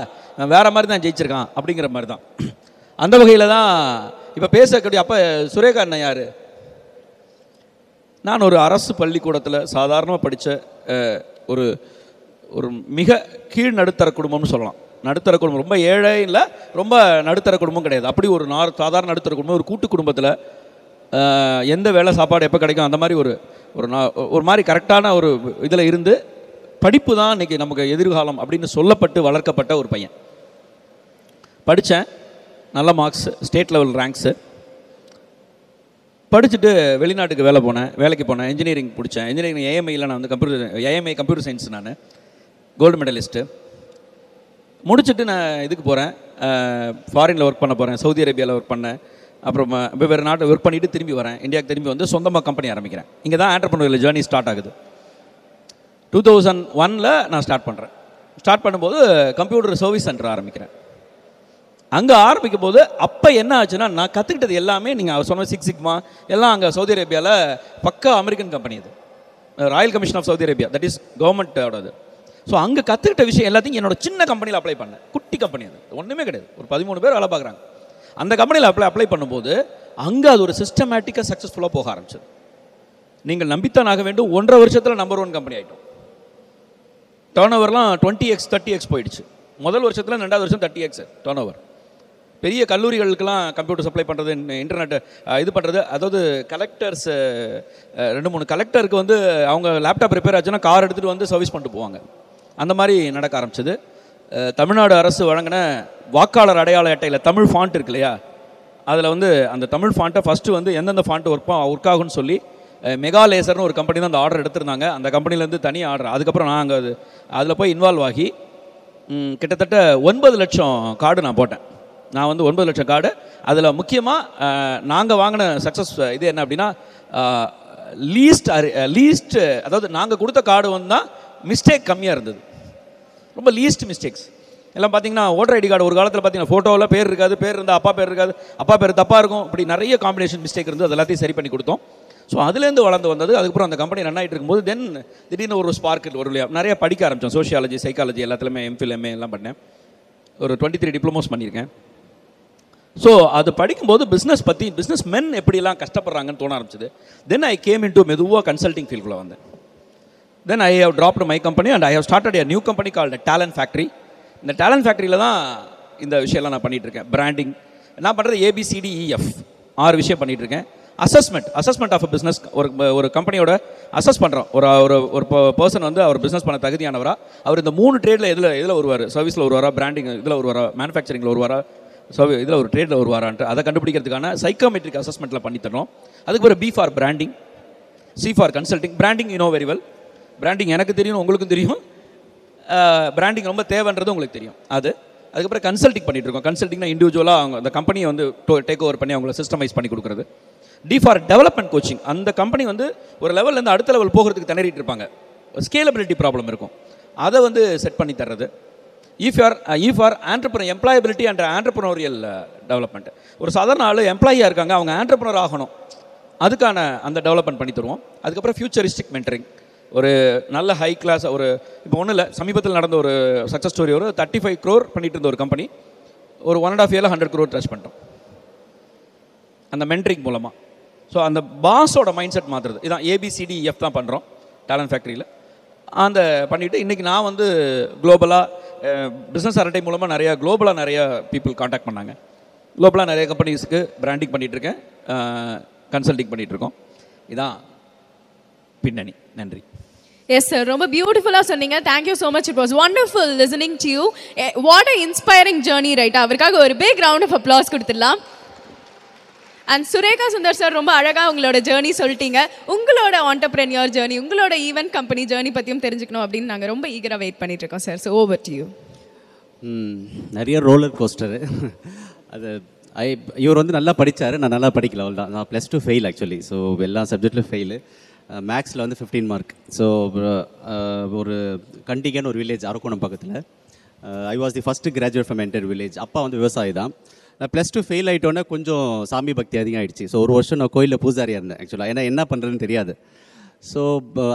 அவன் மாதிரி தான் ஜெயிச்சிருக்கான் அப்படிங்கிற மாதிரி தான். அந்த வகையில் தான் இப்போ பேசக்கூடிய அப்போ சுரேகா அண்ணன் யார்? நான் ஒரு அரசு பள்ளிக்கூடத்தில் சாதாரணமாக படித்த ஒரு ஒரு மிக கீழ் நடுத்தர குடும்பம்னு சொல்லலாம். நடுத்தர குடும்பம் ரொம்ப ஏழை இல்லை ரொம்ப நடுத்தர குடும்பம் கிடையாது. அப்படி ஒரு நார் சாதாரண நடுத்தர குடும்பம் ஒரு கூட்டு குடும்பத்தில் எந்த வேலை சாப்பாடு எப்போ கிடைக்கும் அந்த மாதிரி ஒரு ஒரு நா ஒரு மாதிரி கரெக்டான ஒரு இதில் இருந்து படிப்பு தான் இன்றைக்கி நமக்கு எதிர்காலம் அப்படின்னு சொல்லப்பட்டு வளர்க்கப்பட்ட ஒரு பையன். படித்தேன் நல்ல மார்க்ஸ் ஸ்டேட் லெவல் ரேங்க்ஸு படிச்சுட்டு வெளிநாட்டுக்கு வேலை போனேன் வேலைக்கு போனேன் இன்ஜினியரிங் பிடிச்சேன். இன்ஜினியரிங் ஏஎம்ஐயில் நான் வந்து கம்ப்யூட்டர் ஏஎம்ஐ கம்ப்யூட்டர் சயின்ஸ் நான். கோல்டு மெடலிஸ்ட்டு முடிச்சுட்டு நான் இதுக்கு போகிறேன் ஃபாரினில் ஒர்க் பண்ண போகிறேன் சவுதி அரேபியாவில் ஒர்க் பண்ணேன். அப்புறம் வெவ்வேறு நாட்டில் ஒர்க் பண்ணிட்டு திரும்பி வரேன். இந்தியாவுக்கு திரும்பி வந்து சொந்தமாக கம்பெனி ஆரம்பிக்கிறேன். இங்கே தான் ஆண்டர்பனர் ஜேர்னி ஸ்டார்ட் ஆகுது. டூ தௌசண்ட் ஒனில் நான் ஸ்டார்ட் பண்ணுறேன் ஸ்டார்ட் பண்ணும்போது கம்ப்யூட்டர் சர்வீஸ் சென்டர் ஆரம்பிக்கிறேன். அங்கே ஆரம்பிக்கும் போது அப்போ என்ன ஆச்சுன்னா நான் கற்றுக்கிட்டது எல்லாமே நீங்கள் சொன்ன சிக்ஸ் சிக்மா எல்லாம் அங்கே சவுதி அரேபியாவில் பக்கா அமெரிக்கன் கம்பெனி அது. Royal Commission of Saudi Arabia that is கவர்மெண்ட்டோடது so அங்கே கற்றுக்கிட்ட விஷயம் எல்லாத்தையும் என்னோட சின்ன கம்பெனியில் அப்ளை பண்ணேன். குட்டி கம்பெனி அது. ஒன்றுமே கிடையாது. ஒரு பதிமூணு பேர் வேலை பார்க்குறாங்க. அந்த கம்பெனியில் அப்ளை அப்ளை பண்ணும்போது அங்கே அது ஒரு சிஸ்டமேட்டிக்காக சக்ஸஸ்ஃபுல்லாக போக ஆரம்பிச்சது. நீங்கள் நம்பித்தான் ஆக வேண்டும். ஒன்றரை வருஷத்தில் நம்பர் ஒன் கம்பெனி ஆகிட்டோம் டேர்ன் ஓவர்லாம் டுவெண்ட்டி எக்ஸ் தேர்ட்டி எக்ஸ் போயிடுச்சு. முதல் வருஷத்தில் ரெண்டாவது வருஷம் தேர்ட்டி எக்ஸ் டேர்ன் ஓவர் பெரிய கல்லூரிகளுக்கெல்லாம் கம்ப்யூட்டர் சப்ளை பண்ணுறது இன்டர்நெட் இது பண்ணுறது அதாவது கலெக்டர்ஸ் ரெண்டு மூணு கலெக்டருக்கு வந்து அவங்க லேப்டாப் ரிப்பேர் ஆச்சுன்னா கார் எடுத்துகிட்டு வந்து சர்வீஸ் பண்ணிட்டு போவாங்க. அந்த மாதிரி நடக்க ஆரம்பிச்சது. தமிழ்நாடு அரசு வழங்கின வாக்காளர் அடையாள அட்டையில் தமிழ் ஃபாண்ட் இருக்கு இல்லையா? அதில் வந்து அந்த தமிழ் ஃபாண்ட்டை ஃபஸ்ட்டு வந்து எந்தெந்த ஃபாண்ட் ஒர்க் ஒர்க் ஆகும்னு சொல்லி மெகா லேசர்னு ஒரு கம்பெனி தான் அந்த ஆர்டர் எடுத்திருந்தாங்க. அந்த கம்பெனிலேருந்து தனி ஆர்டர் அதுக்கப்புறம் நான் அங்கே அது அதில் போய் இன்வால்வ் ஆகி கிட்டத்தட்ட ஒன்பது லட்சம் கார்டு நான் போட்டேன். நான் வந்து ஒன்பது லட்சம் கார்டு. அதில் முக்கியமாக நாங்கள் வாங்கின சக்ஸஸ் இது என்ன அப்படின்னா லீஸ்ட் லீஸ்ட் அதாவது நாங்கள் கொடுத்த கார்டு வந்து தான் மிஸ்டேக் கம்மியாக இருந்தது. ரொம்ப லீஸ்ட் மிஸ்டேக்ஸ் எல்லாம் பார்த்தீங்கன்னா ஓட்டர் ஐடி கார்டு ஒரு காலத்தில் பார்த்தீங்கன்னா ஃபோட்டோவில் பேர் இருக்காது பேர் இருந்தால் அப்பா பேர் இருக்காது அப்பா பேர் தப்பாக இருக்கும் இப்படி நிறைய காம்பினேஷன் மிஸ்டேக் இருந்து அது எல்லாத்தையும் சரி பண்ணி கொடுத்தோம். ஸோ அதுலேருந்து வளர்ந்து வந்தது அதுக்கப்புறம் அந்த கம்பெனி ரன் ஆகிட்டு இருக்கும்போது தென் திடீர்னு ஒரு ஸ்பார்க் ஒரு நிறைய படிக்க ஆரம்பித்தோம் சோஷியாலஜி சைக்காலஜி எல்லாத்துலேயுமே எம்ஃபில் எம்ஏ எல்லாம் பண்ணேன். ஒரு டுவெண்ட்டி த்ரீ டிப்ளமோஸ் பண்ணியிருக்கேன். ஸோ அது படிக்கும்போது பிஸ்னஸ் பற்றி பிஸ்னஸ் மென் எப்படிலாம் கஷ்டப்படுறாங்கன்னு தோண ஆரம்பிச்சது. Then I came in to மெதுவாக கன்சல்டிங் ஃபீல்டுக்குள்ளே வந்தேன். Then I have dropped my company and I have started a new company called talent factory இந்த டேலண்ட் ஃபேக்ட்ரியில் தான் இந்த விஷயம்லாம் நான் பண்ணிகிட்ருக்கேன் இருக்கேன். பிராண்டிங் நான் பண்ணுறது ஏபிசிடிஇஎஃப் ஆறு விஷயம் பண்ணிகிட்ருக்கேன் இருக்கேன். அசஸ்மெண்ட் அசஸ்மெண்ட் ஆஃப் பிஸ்னஸ் ஒரு ஒரு கம்பெனியோட அசஸ் பண்ணுறோம் ஒரு ஒரு ஒரு பர்சன் வந்து அவர் பிஸ்னஸ் பண்ண தகுதியானவரா அவர் இந்த மூணு ட்ரேடில் எதில் எதில் வருவார் சர்வீஸில் வருவாரா பிராண்டிங் இதில் வருவாரா மேனுஃபேக்சரிங்கில் வருவாரா ஸோ இதில் ஒரு ட்ரேடில் வருவாரான்ட்டு. அதை கண்டுபிடிக்கிறதுக்கான சைக்கோமெட்ரிக் அசஸ்மெண்ட்டில் பண்ணி அதுக்கு ஒரு B for branding C for consulting branding you know very well branding எனக்கு தெரியும் உங்களுக்கும் தெரியும். பிராண்டிங் ரொம்ப தேவைன்றது உங்களுக்கு தெரியும். அது. அதுக்கப்புறம் கன்சல்டிங் பண்ணிட்டு இருக்கோம். கன்சல்டிங்னா இண்டிவிஜுவலாக அவங்க அந்த கம்பெனியை வந்து டேக் ஓவர் பண்ணி அவங்கள சிஸ்டமைஸ் பண்ணி கொடுக்குறது. டி ஃபார் டெவலப்மெண்ட் கோச்சிங் அந்த கம்பெனி வந்து ஒரு லெவல்லேருந்து அடுத்த லெவல் போகிறதுக்கு திணறிட்டு இருப்பாங்க. ஸ்கேலபிலிட்டி ப்ராப்ளம் இருக்கும். அதை வந்து செட் பண்ணி தர்றது. If or if or entrepreneur employability and entrepreneurial development ஒரு சாதாரண ஆள் எம்ப்ளாயியாக இருக்காங்க அவங்க ஆண்டர்பனர் ஆகணும். அதுக்கான அந்த டெவலப்மெண்ட் பண்ணி தருவோம். அதுக்கப்புறம் ஃபியூச்சரிஸ்டிக் மென்டரிங் ஒரு நல்ல ஹை கிளாஸ் ஒரு இப்போ ஒன்றும் இல்லை சமீபத்தில் நடந்த ஒரு சக்ஸஸ் ஸ்டோரி ஒரு தேர்ட்டி ஃபைவ் க்ரோர் பண்ணிட்டு இருந்த ஒரு கம்பெனி ஒரு ஒன் அண்ட் ஆஃப் இயரில் ஹண்ட்ரட் க்ரோர் டச் பண்ணிட்டோம். அந்த மென்டரிங் மூலமாக ஸோ அந்த பாஸோட மைண்ட் செட் மாற்றுறது இதான் ஏபிசிடிஎஃப் தான் பண்ணுறோம் டேலண்ட் ஃபேக்ட்ரியில் அந்த பண்ணிவிட்டு இன்றைக்கி நான் வந்து குளோபலாக பிஸ்னஸ் அரட்டை மூலமாக நிறையா குளோபலாக நிறையா பீப்புள் காண்டாக்ட் பண்ணாங்க. குளோபலாக நிறைய கம்பெனிஸ்க்கு பிராண்டிங் பண்ணிகிட்ருக்கேன் கன்சல்டிங் பண்ணிகிட்ருக்கோம் இதான் பின்னணி. நன்றி. எஸ் சார் ரொம்ப பியூட்டிஃபுல்லாக சொன்னீங்க. Thank you so much it was wonderful listening to you what a inspiring journey right அவருக்காக ஒரு பிக் ரவுண்ட் ஆஃப் அப்ளாஸ் கொடுத்துடலாம். அண்ட் சுரேகா சுந்தர் சார் ரொம்ப அழகாக உங்களோட ஜேர்னி சொல்லிட்டீங்க. உங்களோட ஆண்டர்பிரனியர் ஜேர்னி உங்களோட ஈவென்ட் கம்பெனி ஜேர்னி பற்றியும் தெரிஞ்சுக்கணும் அப்படின்னு நாங்கள் ரொம்ப ஈகராக வெயிட் பண்ணிட்டு இருக்கோம் sir so over to you நிறைய ரோலர் கோஸ்டரு அது ஐ இவர் வந்து நல்லா படித்தார் நான் நல்லா படிக்கல அவ்வளோ தான் நான் plus two fail actually so எல்லா சப்ஜெக்ட்லையும் ஃபெயிலு மேக்ஸில் வந்து ஃபிஃப்டீன் மார்க் ஸோ ஒரு கண்டிகன் ஒரு வில்லேஜ் அரக்கோணம் பக்கத்தில். I was the first graduate from entire village அப்பா வந்து விவசாயி தான். நான் ப்ளஸ் டூ ஃபெயில் ஆகிட்டோன்னே கொஞ்சம் சாமி பக்தி அதிகமாகிடுச்சு ஸோ ஒரு வருஷம் நான் கோயிலில் பூஜாரியாக இருந்தேன் ஆக்சுவலாக ஏன்னா என்ன பண்ணுறதுன்னு தெரியாது. ஸோ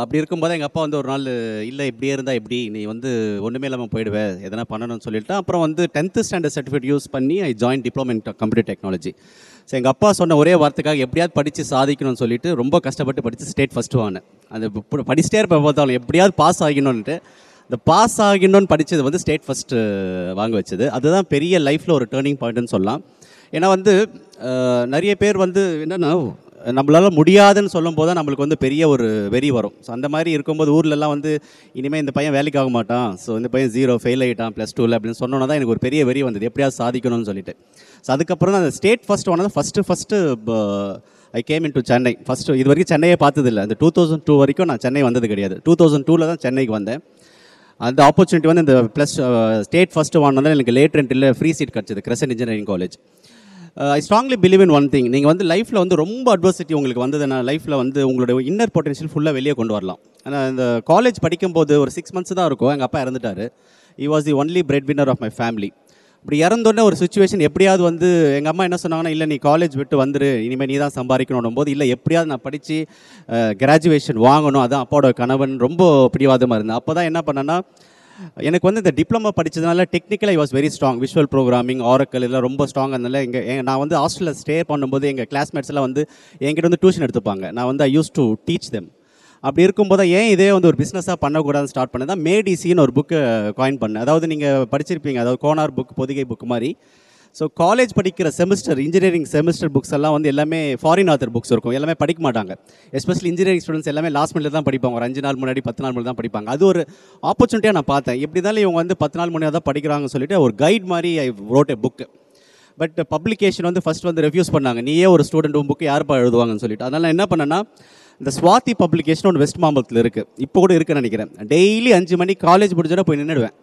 அப்படி இருக்கும்போது எங்கள் அப்பா வந்து ஒரு நாள் இல்லை இப்படியே இருந்தால் எப்படி? நீ வந்து ஒன்றுமே இல்லாமல் போயிடுவேன் எதனா பண்ணணும்னு சொல்லிட்டு அப்புறம் வந்து டென்த்து ஸ்டாண்டர்ட் சர்டிஃபிகேட் யூஸ் பண்ணி I join diploma in computer technology so எங்கள் அப்பா சொன்ன ஒரே வார்த்தைக்காக எப்படியாவது படித்து சாதிக்கணும்னு சொல்லிட்டு ரொம்ப கஷ்டப்பட்டு படித்து ஸ்டேட் ஃபஸ்ட்டு வாங்கினேன் அந்த படிச்சுட்டே படிச்சிட்டே பார்த்தாலும் எப்படியாவது பாஸ் ஆகணும்ன்ட்டு இந்த பாஸ் ஆகினோன்னு படித்தது வந்து ஸ்டேட் ஃபஸ்ட்டு uh, வாங்க வச்சது. அதுதான் பெரிய லைஃப்பில் ஒரு டேர்னிங் பாயிண்ட்னு சொல்லலாம். ஏன்னா வந்து uh, நிறைய பேர் வந்து என்னென்னா நம்மளால் முடியாதுன்னு சொல்லும் போது தான் நம்மளுக்கு வந்து பெரிய ஒரு வெறி வரும். ஸோ அந்த மாதிரி இருக்கும்போது ஊர்லெலாம் வந்து இனிமேல் இந்த பையன் வேலைக்கு ஆக மாட்டான். ஸோ இந்த பையன் ஜீரோ ஃபெயில் ஆகிட்டான் ப்ளஸ் டூவில் அப்படின்னு சொன்னோன்னா தான் எனக்கு ஒரு பெரிய வெறி வந்தது. எப்படியாவது சாதிக்கணும்னு சொல்லிட்டு. ஸோ அதுக்கப்புறம் தான் அந்த ஸ்டேட் ஃபஸ்ட் ஒன்று first first I came into Chennai first இது வரைக்கும் சென்னையே பார்த்ததில்ல. அந்த டூ தௌசண்ட் டூ வரைக்கும் நான் சென்னை வந்தது கிடையாது. டூ தௌசண்ட் டூவில் தான் சென்னைக்கு வந்தேன். அந்த ஆப்பர்ச்சுனிட்டி வந்து இந்த ப்ளஸ் ஸ்டேட் ஃபஸ்ட்டு வாங்கினதால் எனக்கு லேட் ரெண்டில் ஃப்ரீ சீட் கிடச்சிது Crescent engineering college I strongly believe in one thing நீங்கள் வந்து லைஃப்பில் வந்து ரொம்ப அட்வர்சிட்டி உங்களுக்கு வந்ததுன்னா லைஃப்பில் வந்து உங்களோட இன்னர் பொட்டன்ஷியல் ஃபுல்லாக வெளியே கொண்டு வரலாம். ஆனால் இந்த காலேஜ் படிக்கும்போது ஒரு சிக்ஸ் மந்த்ஸ் தான் இருக்கும். எங்கள் அப்பா இறந்துட்டார். He was the only breadwinner of my family இப்படி இறந்தோடனே ஒரு சுச்சுவேஷன் எப்படியாவது வந்து எங்கள் அம்மா என்ன சொன்னாங்கன்னா இல்லை நீ காலேஜ் விட்டு வந்துரு. இனிமேல் நீ தான் சம்பாதிக்கணும் போது இல்லை எப்படியாவது நான் படித்து கிராஜுவேஷன் வாங்கணும். அதான் அப்பாவோட கணவன் ரொம்ப பிடிவாதமாக இருந்தேன். அப்போ தான் என்ன பண்ணேன்னா எனக்கு வந்து இந்த diploma படித்ததுனால technical I was very strong visual programming Oracle இதெல்லாம் ரொம்ப ஸ்ட்ராங் அதனால எங்கள் நான் வந்து ஹாஸ்டலில் ஸ்டே பண்ணும்போது எங்கள் கிளாஸ்மேட்ஸ்லாம் வந்து என்கிட்ட வந்து டியூஷன் எடுத்துப்பாங்க. நான் வந்து I use to teach them அப்படி இருக்கும்போது ஏன் இதே வந்து ஒரு பிஸ்னஸாக பண்ணக்கூடாதுன்னு ஸ்டார்ட் பண்ணது தான் மேடிசின்னு ஒரு புக்கு காயின் பண்ணேன். அதாவது நீங்கள் படிச்சிருப்பீங்க அதாவது கோனார் புக் பொதிகை புக் மாதிரி. ஸோ காலேஜ் படிக்கிற செமஸ்டர் இன்ஜினியரிங் செமஸ்டர் புக்ஸ் எல்லாம் வந்து எல்லாமே ஃபாரின் ஆத்தர் புக்ஸ் இருக்கும். எல்லாமே படிக்க மாட்டாங்க. எஸ்பெஷலி இன்ஜினியரிங் ஸ்டூடெண்ட்ஸ் எல்லாமே லாஸ்ட் மினிட்ல தான் படிப்பாங்க. ஒரு அஞ்சு நாள் முன்னாடி பத்து நாள் முன்னாடி தான் படிப்பாங்க. அது ஒரு ஆப்பர்ச்சுனிட்டியாக நான் பார்த்தேன். எப்படி இருந்தாலும் இவங்க வந்து பத்து நாள் முன்னாடி தான் படிக்கிறாங்கன்னு சொல்லிட்டு ஒரு கைட் மாதிரி I wrote a book but publication வந்து ஃபஸ்ட் வந்து ரெஃப்யூஸ் பண்ணாங்க. நீயே ஒரு ஸ்டூடெண்ட் புக்கு யாருப்பா எழுதுவாங்கன்னு சொல்லிட்டு. அதனால் என்ன பண்ணேன்னா இந்த ஸ்வாதி பப்ளிகேஷன் ஒன்று வெஸ்ட் மாம்பலத்தில் இருக்குது இப்போ கூட இருக்குன்னு நினைக்கிறேன். டெய்லி அஞ்சு மணி காலேஜ் முடிஞ்சோட போய் நின்றுடுவேன்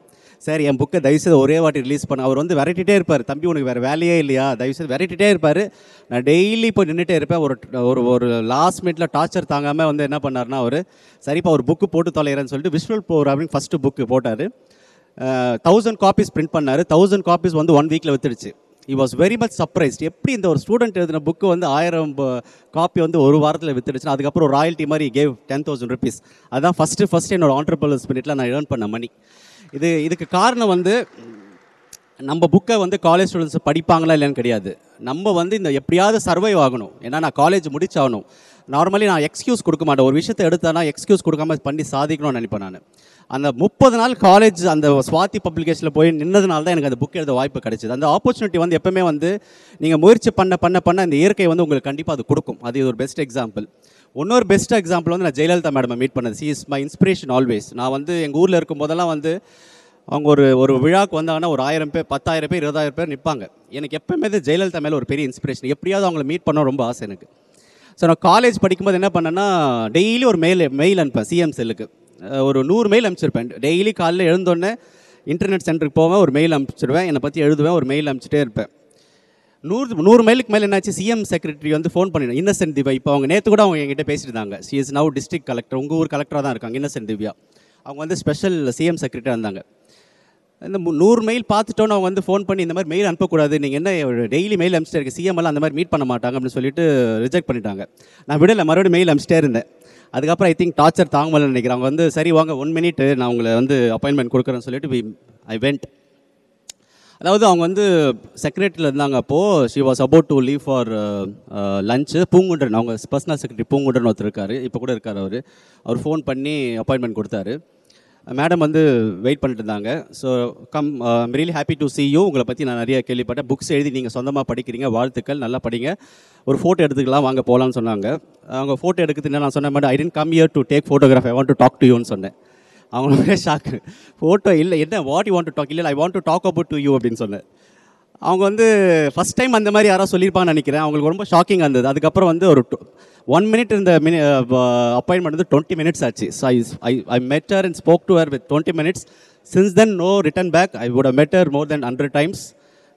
சார் என் புக்கை தயவுசெய்து ஒரே வாட்டி ரிலீஸ் பண்ண. அவர் வந்து விரட்டிகிட்டே இருப்பார். தம்பி உனக்கு வேறு வேலையே இல்லையா? தயவுசெய்து விரட்டிகிட்டே இருப்பார். நான் டெய்லி போய் நின்றுட்டே இருப்பேன். ஒரு ஒரு ஒரு லாஸ்ட் மினிட்ல டார்ச்சர் தாங்காமல் வந்து என்ன பண்ணார்னா அவர் சரிப்பா ஒரு புக்கு போட்டு தொலைகிறேன்னு சொல்லிட்டு விஷுவல் ப்ரோக்ராமிங் ஃபஸ்ட்டு புக்கு போட்டார். தௌசண்ட் காப்பீஸ் பிரிண்ட் பண்ணார். தௌசண்ட் காப்பீஸ் வந்து ஒன் வீக்கில் வித்துடுச்சு. I was very much surprised எப்படி இந்த ஒரு ஸ்டூடெண்ட் எழுதின புக்கு வந்து ஆயிரம் காப்பி வந்து ஒரு வாரத்தில் வித்துடுச்சுன்னா அதுக்கப்புறம் ஒரு ராயல்ட்டி மாதிரி கேவ் டென் தௌசண்ட் ருபீஸ் அதான் ஃபஸ்ட்டு ஃபஸ்ட்டு என்னோட ஆண்டர்பல் ஸ்பிரிட்டில் நான் ஏர்ன் பண்ண மணி இது இதுக்கு காரணம் வந்து நம்ம புக்கை வந்து காலேஜ் ஸ்டூடெண்ட்ஸ் படிப்பாங்களா இல்லைன்னு கிடையாது. நம்ம வந்து இந்த எப்படியாவது சர்வைவ் ஆகணும். ஏன்னா நான் காலேஜ் முடிச்சாகணும். நார்மலி நான் எக்ஸ்கியூஸ் கொடுக்க மாட்டேன். ஒரு விஷயத்தை எடுத்தேன்னா எக்ஸ்கியூஸ் கொடுக்காம பண்ணி சாதிக்கணும்னு நினைப்பேன் நான். அந்த முப்பது நாள் காலேஜ் அந்த சுவாதி பப்ளிகேஷனில் போய் நின்னதுனால தான் எனக்கு அந்த புக் எழுத வாய்ப்பு கிடைச்சிது. அந்த ஆப்பர்ச்சுனிட்டி வந்து எப்பவுமே வந்து நீங்கள் முயற்சி பண்ண பண்ண பண்ண அந்த இயற்கை வந்து உங்களுக்கு கண்டிப்பாக அது கொடுக்கும். அது ஒரு பெஸ்ட் எக்ஸாம்பிள் இன்னொரு பெஸ்ட் எக்ஸாம்பிள் வந்து நான் ஜெயலலிதா மேடமை மீட் பண்ணது. She is my inspiration always நான் வந்து எங்கள் ஊரில் இருக்கும் போதெல்லாம் வந்து அவங்க ஒரு ஒரு விழாக்கு வந்தாங்கன்னா ஒரு ஆயிரம் பேர் பத்தாயிரம் பேர் இருபதாயிரம் பேர் நிற்பாங்க எனக்கு எப்பவுமே ஜெயலலிதா மேலே ஒரு பெரிய இன்ஸ்பிரேஷன் எப்படியாவது அவங்கள மீட் பண்ண ரொம்ப ஆசை எனக்கு. ஸோ நான் காலேஜ் படிக்கும்போது என்ன பண்ணேன்னா டெய்லி ஒரு மெயில் மெயில் அனுப்பேன் சிஎம் செல்லுக்கு ஒரு நூறு மெயில் அனுப்பிச்சிருப்பேன் டெய்லி காலையில் எழுந்தோடனே இன்டர்நெட் சென்டருக்கு போவேன் ஒரு மெயில் அனுப்பிச்சிடுவேன் என்னை பற்றி எழுதுவேன் ஒரு மெயில் அனுப்பிச்சிட்டே இருப்பேன். நூறு நூறு மைலுக்கு மேலே என்னாச்சு? சிஎம் செக்ரட்டரி வந்து ஃபோன் பண்ணிடும் இன்னசென்ட் திவ்யா இப்போ அவங்க நேற்று கூட அவங்க என்கிட்ட பேசிட்டு இருந்தாங்க. She is now district collector உங்கள் ஊர் கலெக்டராக தான் இருக்காங்க இன்னசென்ட் திவ்யா. அவங்க வந்து ஸ்பெஷல் சிஎம் செக்ரட்டரி இருந்தாங்க. இந்த நூறு மெயில் பார்த்துட்டோன்னு அவங்க வந்து ஃபோன் பண்ணி இந்த மாதிரி மெயில் அனுப்பக்கூடாது. நீங்கள் என்ன டெய்லி மெயில் அனுப்பிச்சிட்டே இருக்கு சிஎம் எல்லாம் அந்த மாதிரி மீட் பண்ண மாட்டாங்க அப்படின்னு சொல்லிட்டு ரிஜெக்ட் பண்ணிட்டாங்க. நான் விடலை மறுபடியும் மெயில் அனுப்பிச்சிட்டே இருந்தேன். அதுக்கப்புறம் ஐ திங்க் டார்ச்சர் தாங்கமல்னு நினைக்கிறேன். அவங்க வந்து சரி வாங்க ஒன் மினிட் நான் உங்களை வந்து அப்பாயின்மெண்ட் கொடுக்குறேன்னு சொல்லிட்டு ஐ வெண்ட் அதாவது அவங்க வந்து செக்ரட்டரியில் இருந்தாங்க அப்போது she was about to leave for lunch Poongundan அவங்க பர்சனல் செக்ரட்டரி பூங்குண்டன் ஒருத்தர் இருக்கார். இப்போ கூட இருக்கார் அவர். அவர் ஃபோன் பண்ணி அப்பாயின்மெண்ட் கொடுத்தாரு. மேடம் வந்து வெயிட் பண்ணிட்டு இருந்தாங்க. So come I'm really happy to see you உங்களை பற்றி நான் நிறைய கேள்விப்பட்டேன். புக்ஸ் எழுதி நீங்கள் சொந்தமாக படிக்கிறீங்க. வாழ்த்துக்கள். நல்லா படிங்க. ஒரு ஃபோட்டோ எடுத்துக்கலாம். வாங்க போகலான்னு சொன்னாங்க. அவங்க ஃபோட்டோ எடுக்கிறது நான் சொன்ன madam I didn't come here to take photograph I want to talk to யூன்னு சொன்னேன். அவங்களுக்கு ஷாக்கு ஃபோட்டோ இல்லை. என்ன? What you want to talk இல்லை I want to talk about to you அப்படின்னு சொன்னேன். அவங்க வந்து ஃபஸ்ட் டைம் அந்த மாதிரி யாராவது சொல்லியிருப்பான்னு நினைக்கிறேன். அவங்களுக்கு ரொம்ப ஷாக்கிங் இருந்தது. அதுக்கப்புறம் வந்து ஒரு ஒன் மினிட் இந்த மினி அப்பாயின்மெண்ட் வந்து டுவெண்ட்டி மினிட்ஸ் ஆச்சு. So I I I met her and spoke to her with twenty minutes since then no return back I would met her more than hundred times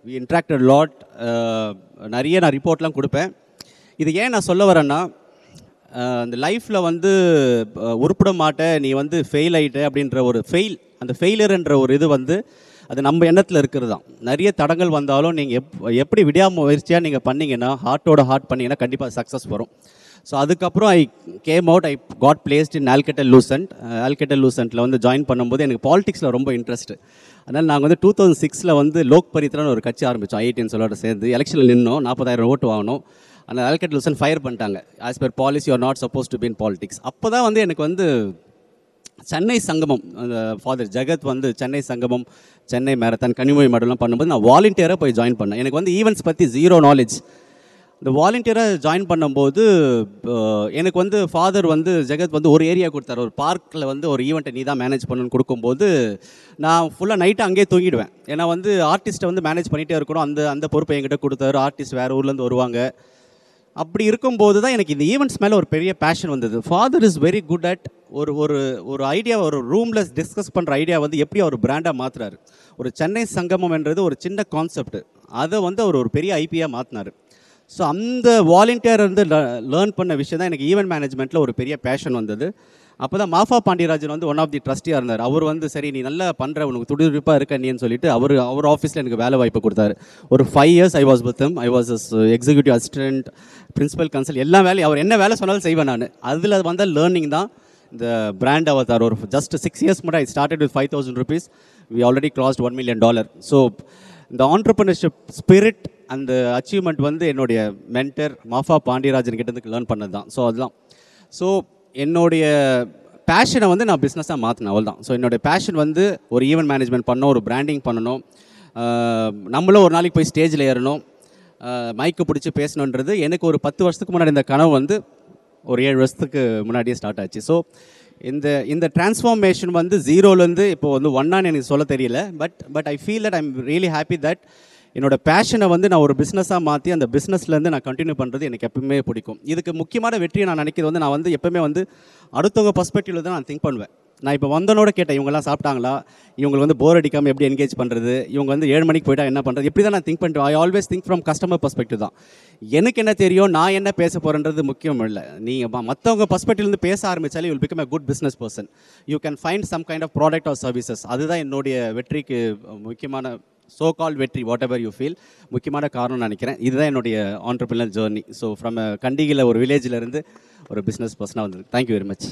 we interacted lot நிறைய நான் ரிப்போர்ட்லாம் கொடுப்பேன். இது ஏன் நான் சொல்ல வரேன்னா இந்த அந்த லைஃப்பில் வந்து உருப்பிட மாட்டேன். நீ வந்து ஃபெயில் ஆகிட்ட அப்படின்ற ஒரு ஃபெயில் அந்த ஃபெயிலியர்ன்ற ஒரு இது வந்து அது நம்ம எண்ணத்தில் இருக்கிறது தான் நிறைய தடங்கள் வந்தாலும் நீங்கள் எப் எப்படி விடாமுயற்சியாக நீங்கள் பண்ணிங்கன்னா ஹார்ட்டோட ஹார்ட் பண்ணீங்கன்னா கண்டிப்பாக சக்ஸஸ் வரும். ஸோ அதுக்கப்புறம் I came out I got placed in Alcatel Lucent Alcatel லூசன்ட்டில் வந்து ஜாயின் பண்ணும்போது எனக்கு பாலிடிக்ஸில் ரொம்ப இன்ட்ரெஸ்ட் அதனால் நாங்கள் வந்து டூ தௌசண்ட் சிக்ஸில் வந்து லோக் பரித்ரான்னு ஒரு கட்சி ஆரம்பித்தோம் ஐஐடின்னு சொல்லோட சேர்ந்து. எலெக்ஷனில் நின்னோம். நாற்பதாயிரம் ஓட்டு வாங்கினோம். அந்த ஆல்கெட் லூசன் ஃபயர் பண்ணிட்டாங்க. As per policy are not suppose to be in politics அப்போ தான் வந்து எனக்கு வந்து சென்னை சங்கமம் அந்த ஃபாதர் ஜெகத் வந்து சென்னை சங்கமம் சென்னை மேரத்தான் கனிமொழி மாடலாம் பண்ணும்போது நான் வாலண்டியராக போய் ஜாயின் பண்ணேன். எனக்கு வந்து ஈவெண்ட்ஸ் பற்றி ஜீரோ நாலேஜ் இந்த வாலண்டியராக ஜாயின் பண்ணும்போது எனக்கு வந்து ஃபாதர் வந்து ஜெகத் வந்து ஒரு ஏரியா கொடுத்தாரு. ஒரு பார்க்கில் வந்து ஒரு ஈவெண்ட்டை நீ தான் மேனேஜ் பண்ணணும்னு கொடுக்கும்போது நான் ஃபுல்லாக நைட்டு அங்கேயே தூங்கிடுவேன். ஏன்னா வந்து ஆர்டிஸ்ட்டை வந்து மேனேஜ் பண்ணிகிட்டே இருக்கணும். அந்த அந்த பொறுப்பை என்கிட்ட கொடுத்தாரு. ஆர்டிஸ்ட் வேறு ஊர்லேருந்து வருவாங்க. அப்படி இருக்கும்போது தான் எனக்கு இந்த ஈவெண்ட்ஸ் மேலே ஒரு பெரிய பேஷன் வந்தது. Father is very good at ஒரு ஒரு ஒரு ஐடியா ஒரு ரூமில் டிஸ்கஸ் பண்ணுற ஐடியா வந்து எப்படி அவர் பிராண்டாக மாற்றுறாரு ஒரு சென்னை சங்கமம் என்றது ஒரு சின்ன கான்செப்ட் அதை வந்து அவர் ஒரு பெரிய ஐபியாக மாற்றினார் ஸோ அந்த வாலண்டியர் வந்து லேர்ன் பண்ண விஷயம் தான் எனக்கு ஈவெண்ட் மேனேஜ்மெண்ட்டில் ஒரு பெரிய பேஷன் வந்தது. அப்போ தான் மாஃபா பாண்டியராஜன் வந்து ஒன் ஆஃப் தி ட்ரஸ்டியாக இருந்தார். அவர் வந்து சரி நீ நல்லா பண்ணுற உனக்கு துடிதுடிப்பாக இருக்க நீன்னு சொல்லிட்டு அவர் அவர் ஆஃபீஸில் எனக்கு வேலை வாய்ப்பு கொடுத்தாரு. ஒரு five years I was with I was executive assistant principal counsel எல்லா வேலையும் அவர் என்ன வேலை சொன்னாலும் செய்வேன் நான். அதில் வந்த லேர்னிங் தான் இந்த பிராண்ட் அவதார் ஒரு ஜஸ்ட் சிக்ஸ் இயர்ஸ் மட்டும் I started with five thousand rupees we already crossed one million dollar so இந்த ஆண்டர்பிரினர்ஷிப் ஸ்பிரிட் அந்த அச்சீவ்மெண்ட் வந்து என்னுடைய மென்டர் மாஃபா பாண்டியராஜன் கிட்டேருந்து லேர்ன் பண்ணது தான். ஸோ அதுதான். ஸோ என்னுடைய பேஷனை வந்து நான் பிஸ்னஸாக மாற்றினேன் அவள் தான் ஸோ என்னுடைய பேஷன் வந்து ஒரு ஈவெண்ட் மேனேஜ்மெண்ட் பண்ணணும் ஒரு பிராண்டிங் பண்ணணும். நம்மளும் ஒரு நாளைக்கு போய் ஸ்டேஜில் ஏறணும். மைக்கு பிடிச்சி பேசணுன்றது எனக்கு ஒரு பத்து வருஷத்துக்கு முன்னாடி இந்த கனவு வந்து ஒரு ஏழு வருஷத்துக்கு முன்னாடியே ஸ்டார்ட் ஆச்சு. ஸோ இந்த இந்த டிரான்ஸ்ஃபார்மேஷன் வந்து ஜீரோலேருந்து இப்போ வந்து ஒன்னான்னு எனக்கு சொல்ல தெரியல. But but I feel that I'm really happy that என்னோட பேஷனை வந்து நான் ஒரு பிஸ்னஸாக மாற்றி அந்த பிஸ்னஸ்லேருந்து நான் கண்டினியூ பண்ணுறது எனக்கு எப்பவுமே பிடிக்கும். இதுக்கு முக்கியமான வெற்றியை நான் நினைக்கிறது வந்து நான் வந்து எப்பவுமே வந்து அடுத்தவங்க பர்ஸ்பெக்டிவில் தான் நான் திங்க் பண்ணுவேன். நான் இப்போ வந்தனோட கேட்டேன் இவங்கெல்லாம் சாப்பிட்டாங்களா? இவங்களுக்கு வந்து போர் அடிக்காமல் எப்படி என்கேஜ் பண்ணுறது இவங்க வந்து ஏழு மணிக்கு போயிட்டா என்ன பண்ணுறது இப்படி தான் நான் திங்க் பண்ணுறேன் I always think from customer perspective தான். எனக்கு என்ன தெரியும் நான் என்ன பேச போகிறேன்றது முக்கியம் இல்லை. நீங்கள் மற்றவங்க பர்ஸ்பெக்டிவ்லேருந்து பேச ஆரம்பித்தாலே you'll become a good business person you can find some kind of product or services அதுதான் என்னுடைய வெற்றிக்கு முக்கியமான சோ கால் வெற்றி வாட் எவர் யூ ஃபீல் முக்கியமான காரணம் நினைக்கிறேன். இதுதான் என்னுடைய ஆண்டர்பிரினர் ஜேர்னி ஸோ ஃப்ரம் கண்டிகையில் ஒரு வில்லேஜில் இருந்து ஒரு பிஸ்னஸ் பர்சனாக வந்திருக்கு தேங்க்யூ வெரி மச்